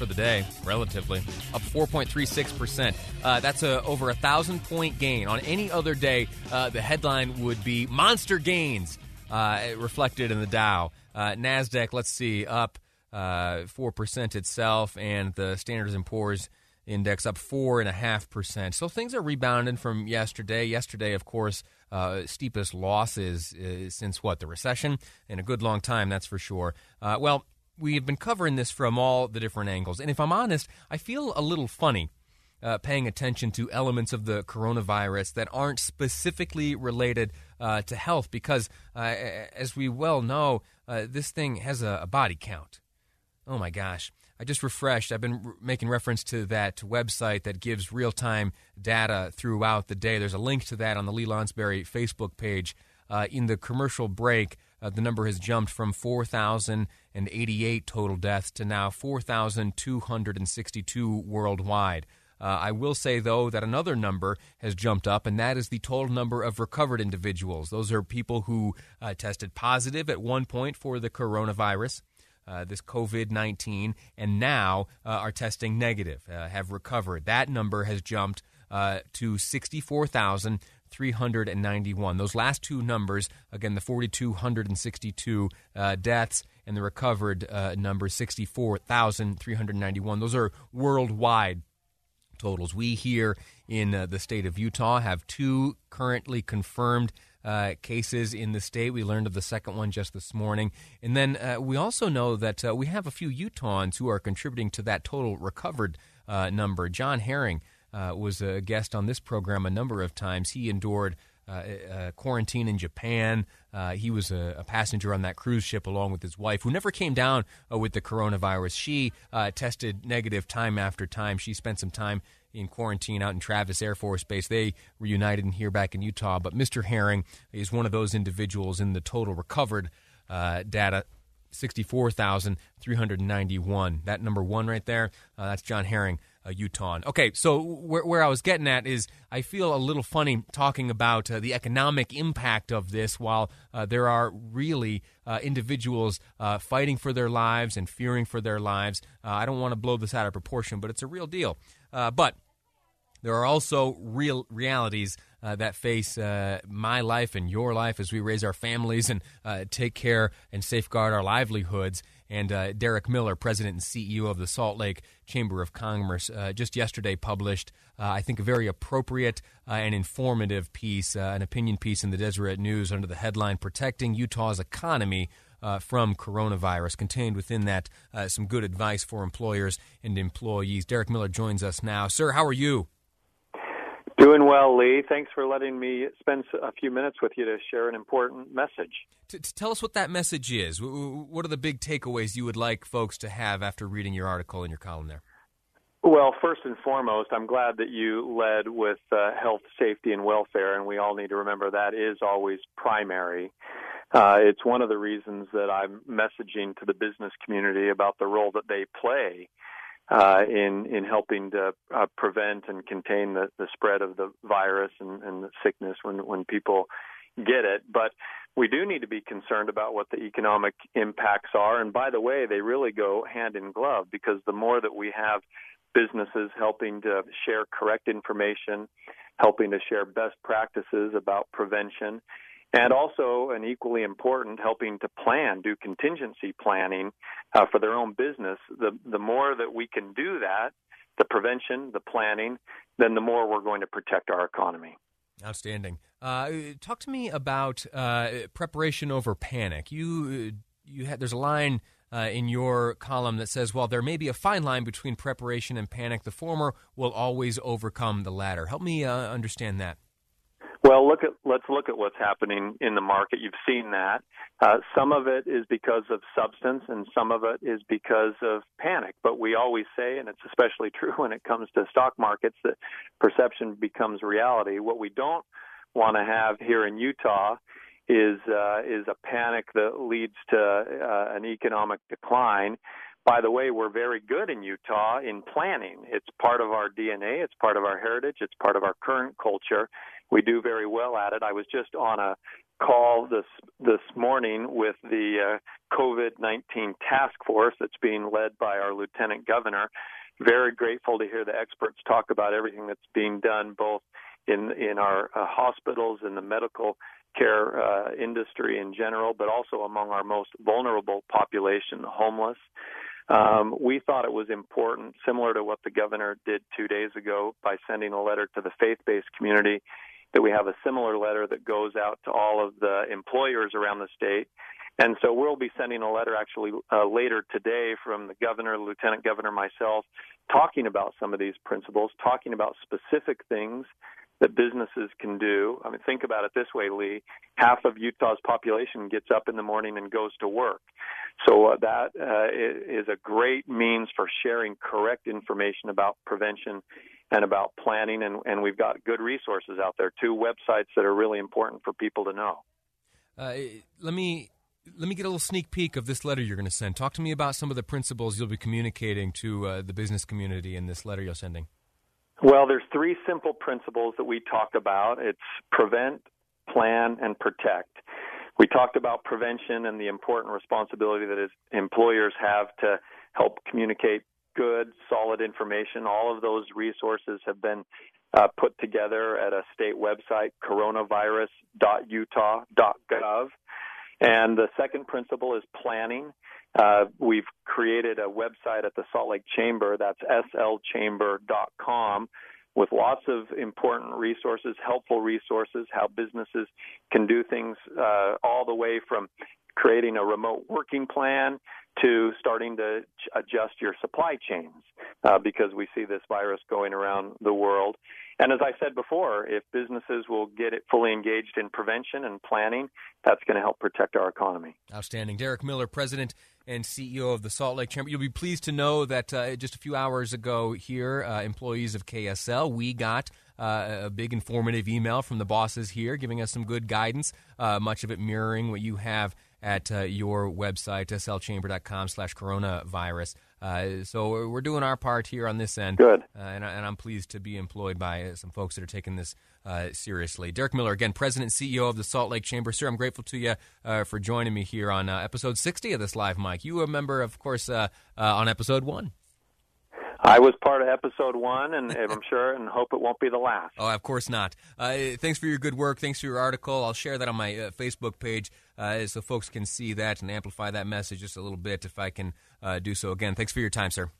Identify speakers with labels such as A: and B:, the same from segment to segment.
A: for the day, relatively. Up 4.36%. Uh, that's a, over a thousand point gain. On any other day, uh, the headline would be Monster Gains, uh, reflected in the Dow. Uh, NASDAQ, let's see, up uh, 4% itself, and the Standards & Poor's index up 4.5%. So things are rebounding from yesterday. Yesterday, of course, uh, steepest losses uh, since what the recession in a good long time. That's for sure. Uh, well, we have been covering this from all the different angles, and if I'm honest, I feel a little funny. Uh, paying attention to elements of the coronavirus that aren't specifically related uh, to health, because uh, as we well know, this thing has a, a body count. Oh my gosh. I just refreshed. I've been re- making reference to that website that gives real time data throughout the day. There's a link to that on the Lee Lonsberry Facebook page. Uh, in the commercial break, uh, the number has jumped from and 88 total deaths to now 4,262 worldwide. Uh, I will say, though, that another number has jumped up, and that is the total number of recovered individuals. Those are people who uh, tested positive at one point for the coronavirus. Uh, this COVID 19, and now uh, are testing negative, uh, have recovered. That number has jumped uh, to 64,000. 391. Those last two numbers, again, the 4,262 uh, deaths and the recovered uh, number 64,391. Those are worldwide totals. We here in uh, the state of Utah have two currently confirmed uh, cases in the state. We learned of the second one just this morning. And then uh, we also know that uh, we have a few Utahns who are contributing to that total recovered uh, number. John Herring uh, was a guest on this program a number of times. He endured uh, quarantine in Japan. Uh, he was a, a, passenger on that cruise ship along with his wife, who never came down uh, with the coronavirus. She tested negative time after time. She spent some time in quarantine out in Travis Air Force Base. They reunited in here back in Utah. But Mr. Herring is one of those individuals in the total recovered uh, data. 64,391. That number one right there, uh, that's John Herring, uh, Utah. Okay, so where, where, I was getting at is I feel a little funny talking about uh, the economic impact of this while uh, there are really uh, individuals uh, fighting for their lives and fearing for their lives. Uh, I don't want to blow this out of proportion, but it's a real deal. But there are also real realities uh, that face uh, my life and your life as we raise our families and uh, take care and safeguard our livelihoods. And uh, Derek Miller, president and CEO of the Salt Lake Chamber of Commerce, uh, just yesterday published, I think, a very appropriate and informative piece, an opinion piece in the Deseret News under the headline Protecting Utah's Economy uh, from coronavirus. Contained within that, uh, some good advice for employers and employees. Derek Miller joins us now. Sir, how are you?
B: Doing well, Lee. Thanks for letting me spend a few minutes with you to share an important message.
A: To, tell us what that message is. What are the big takeaways you would like folks to have after reading your article and your column there?
B: Well, first and foremost, I'm glad that you led with uh, health, safety, and welfare, and we all need to remember that is always primary. Uh, it's one of the reasons that I'm messaging to the business community about the role that they play uh, in in helping to uh, prevent and contain the, the spread of the virus and, and the sickness when when people get it. But we do need to be concerned about what the economic impacts are. And by the way, they really go hand in glove because the more that we have businesses helping to share correct information, helping to share best practices about prevention, and also, and equally important, helping to plan, do contingency planning uh, for their own business. The the more that we can do that, the prevention, the planning, then the more we're going to protect our economy.
A: Outstanding. Uh, talk to me about uh, preparation over panic. You you had there's a line uh, in your column that says, "While there may be a fine line between preparation and panic, the former will always overcome the latter." Help me uh, understand that.
B: Well, look at let's look at what's happening in the market. You've seen that. Uh, some of it is because of substance, and some of it is because of panic. But we always say, and it's especially true when it comes to stock markets, that perception becomes reality. What we don't want to have here in Utah is uh, is a panic that leads to uh, an economic decline. By the way, we're very good in Utah in planning. It's part of our DNA, it's part of our heritage, it's part of our current culture. We do very well at it. I was just on a call this this morning with the uh, COVID-19 task force that's being led by our lieutenant governor. Very grateful to hear the experts talk about everything that's being done both in in our uh, hospitals and the medical care uh, industry in general, but also among our most vulnerable population, the homeless. Um, we thought it was important, similar to what the governor did two days ago by sending a letter to the faith based community, that we have a similar letter that goes out to all of the employers around the state. And so we'll be sending a letter actually uh, later today from the governor, lieutenant governor, myself, talking about some of these principles, talking about specific things that businesses can do. I mean, think about it this way, Lee. Half of Utah's population gets up in the morning and goes to work. So uh, that uh, is a great means for sharing correct information about prevention and about planning. And, and we've got good resources out there, two websites that are really important for people to know.
A: Uh, let me let me get a little sneak peek of this letter you're going to send. Talk to me about some of the principles you'll be communicating to uh, the business community in this letter you're sending.
B: Well, there's three simple principles that we talk about. It's prevent, plan, and protect. We talked about prevention and the important responsibility that is, employers have to help communicate good, solid information. All of those resources have been uh, put together at a state website, coronavirus.utah.gov. And the second principle is planning. Uh, we've created a website at the Salt Lake Chamber, that's slchamber.com, with lots of important resources, helpful resources, how businesses can do things uh, all the way from creating a remote working plan to starting to adjust your supply chains uh, because we see this virus going around the world. And as I said before, if businesses will get it fully engaged in prevention and planning, that's going to help protect our economy.
A: Outstanding. Derek Miller, President and CEO of the Salt Lake Chamber. You'll be pleased to know that uh, just a few hours ago here, uh, employees of KSL, we got uh, a big informative email from the bosses here giving us some good guidance, uh, much of it mirroring what you have at uh, your website, slchamber.com slash coronavirus. Uh, so we're doing our part here on this end.
B: Good.
A: Uh, and, and, I'm pleased to be employed by uh, some folks that are taking this uh, seriously. Derek Miller, again, President and CEO of the Salt Lake Chamber. Sir, I'm grateful to you uh, for joining me here on episode 60 of this live mic. You were a member, of course, on episode one.
B: I was part of episode one, and I'm sure and hope it won't be the last.
A: Oh, of course not. Uh, thanks for your good work. Thanks for your article. I'll share that on my uh, Facebook page uh, so folks can see that and amplify that message just a little bit if I can uh, do so. Again, thanks for your time, sir.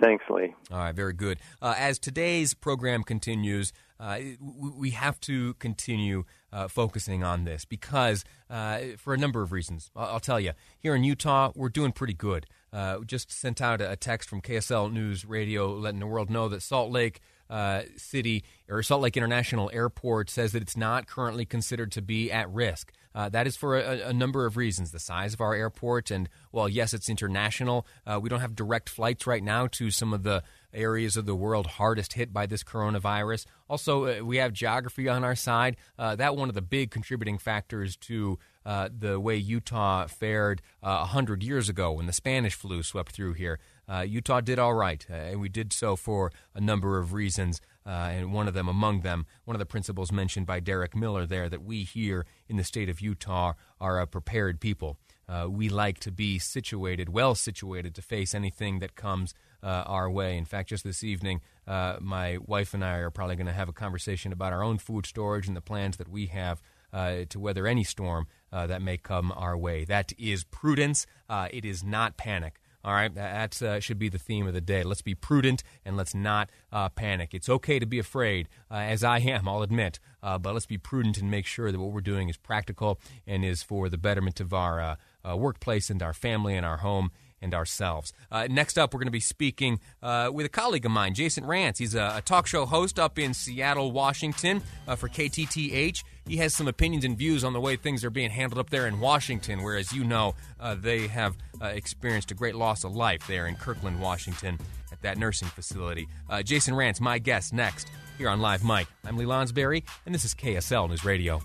B: Thanks, Lee.
A: All right, very good. Uh, as today's program continues, uh, we have to continue uh, focusing on this because, uh, for a number of reasons, I'll, I'll, tell you. Here in Utah, we're doing pretty good. Uh, just sent out a text from KSL News Radio letting the world know that Salt Lake uh, City or Salt Lake International Airport says that it's not currently considered to be at risk. Uh, that is for a, a, number of reasons. The size of our airport, and while yes, it's international, uh, we don't have direct flights right now to some of the areas of the world hardest hit by this coronavirus. Also, uh, we have geography on our side. Uh, that one of the big contributing factors to uh, the way Utah fared uh, 100 years ago when the Spanish flu swept through here. Uh, Utah did all right, uh, and we did so for a number of reasons. Uh, and one of them, among them, one of the principles mentioned by Derek Miller there, that we here in the state of Utah are a prepared people. Uh, we like to be situated, well situated, to face anything that comes uh, our way. In fact, just this evening, uh, my wife and I are probably going to have a conversation about our own food storage and the plans that we have to weather any storm that may come our way. That is prudence, it is not panic. All right, that uh, should be the theme of the day. Let's be prudent and let's not uh, panic. It's okay to be afraid, uh, as I am, I'll admit, uh, but let's be prudent and make sure that what we're doing is practical and is for the betterment of our uh, uh, workplace and our family and our home and ourselves. Uh, next up, we're going to be speaking uh, with a colleague of mine, Jason Rantz. He's a, a talk show host up in Seattle, Washington uh, for KTTH. He has some opinions and views on the way things are being handled up there in Washington, where, as you know uh, they have uh, experienced a great loss of life there in Kirkland, Washington at that nursing facility. Uh, Jason Rantz, my guest next here on Live Mic. I'm Lee Lonsberry, and this is KSL News Radio.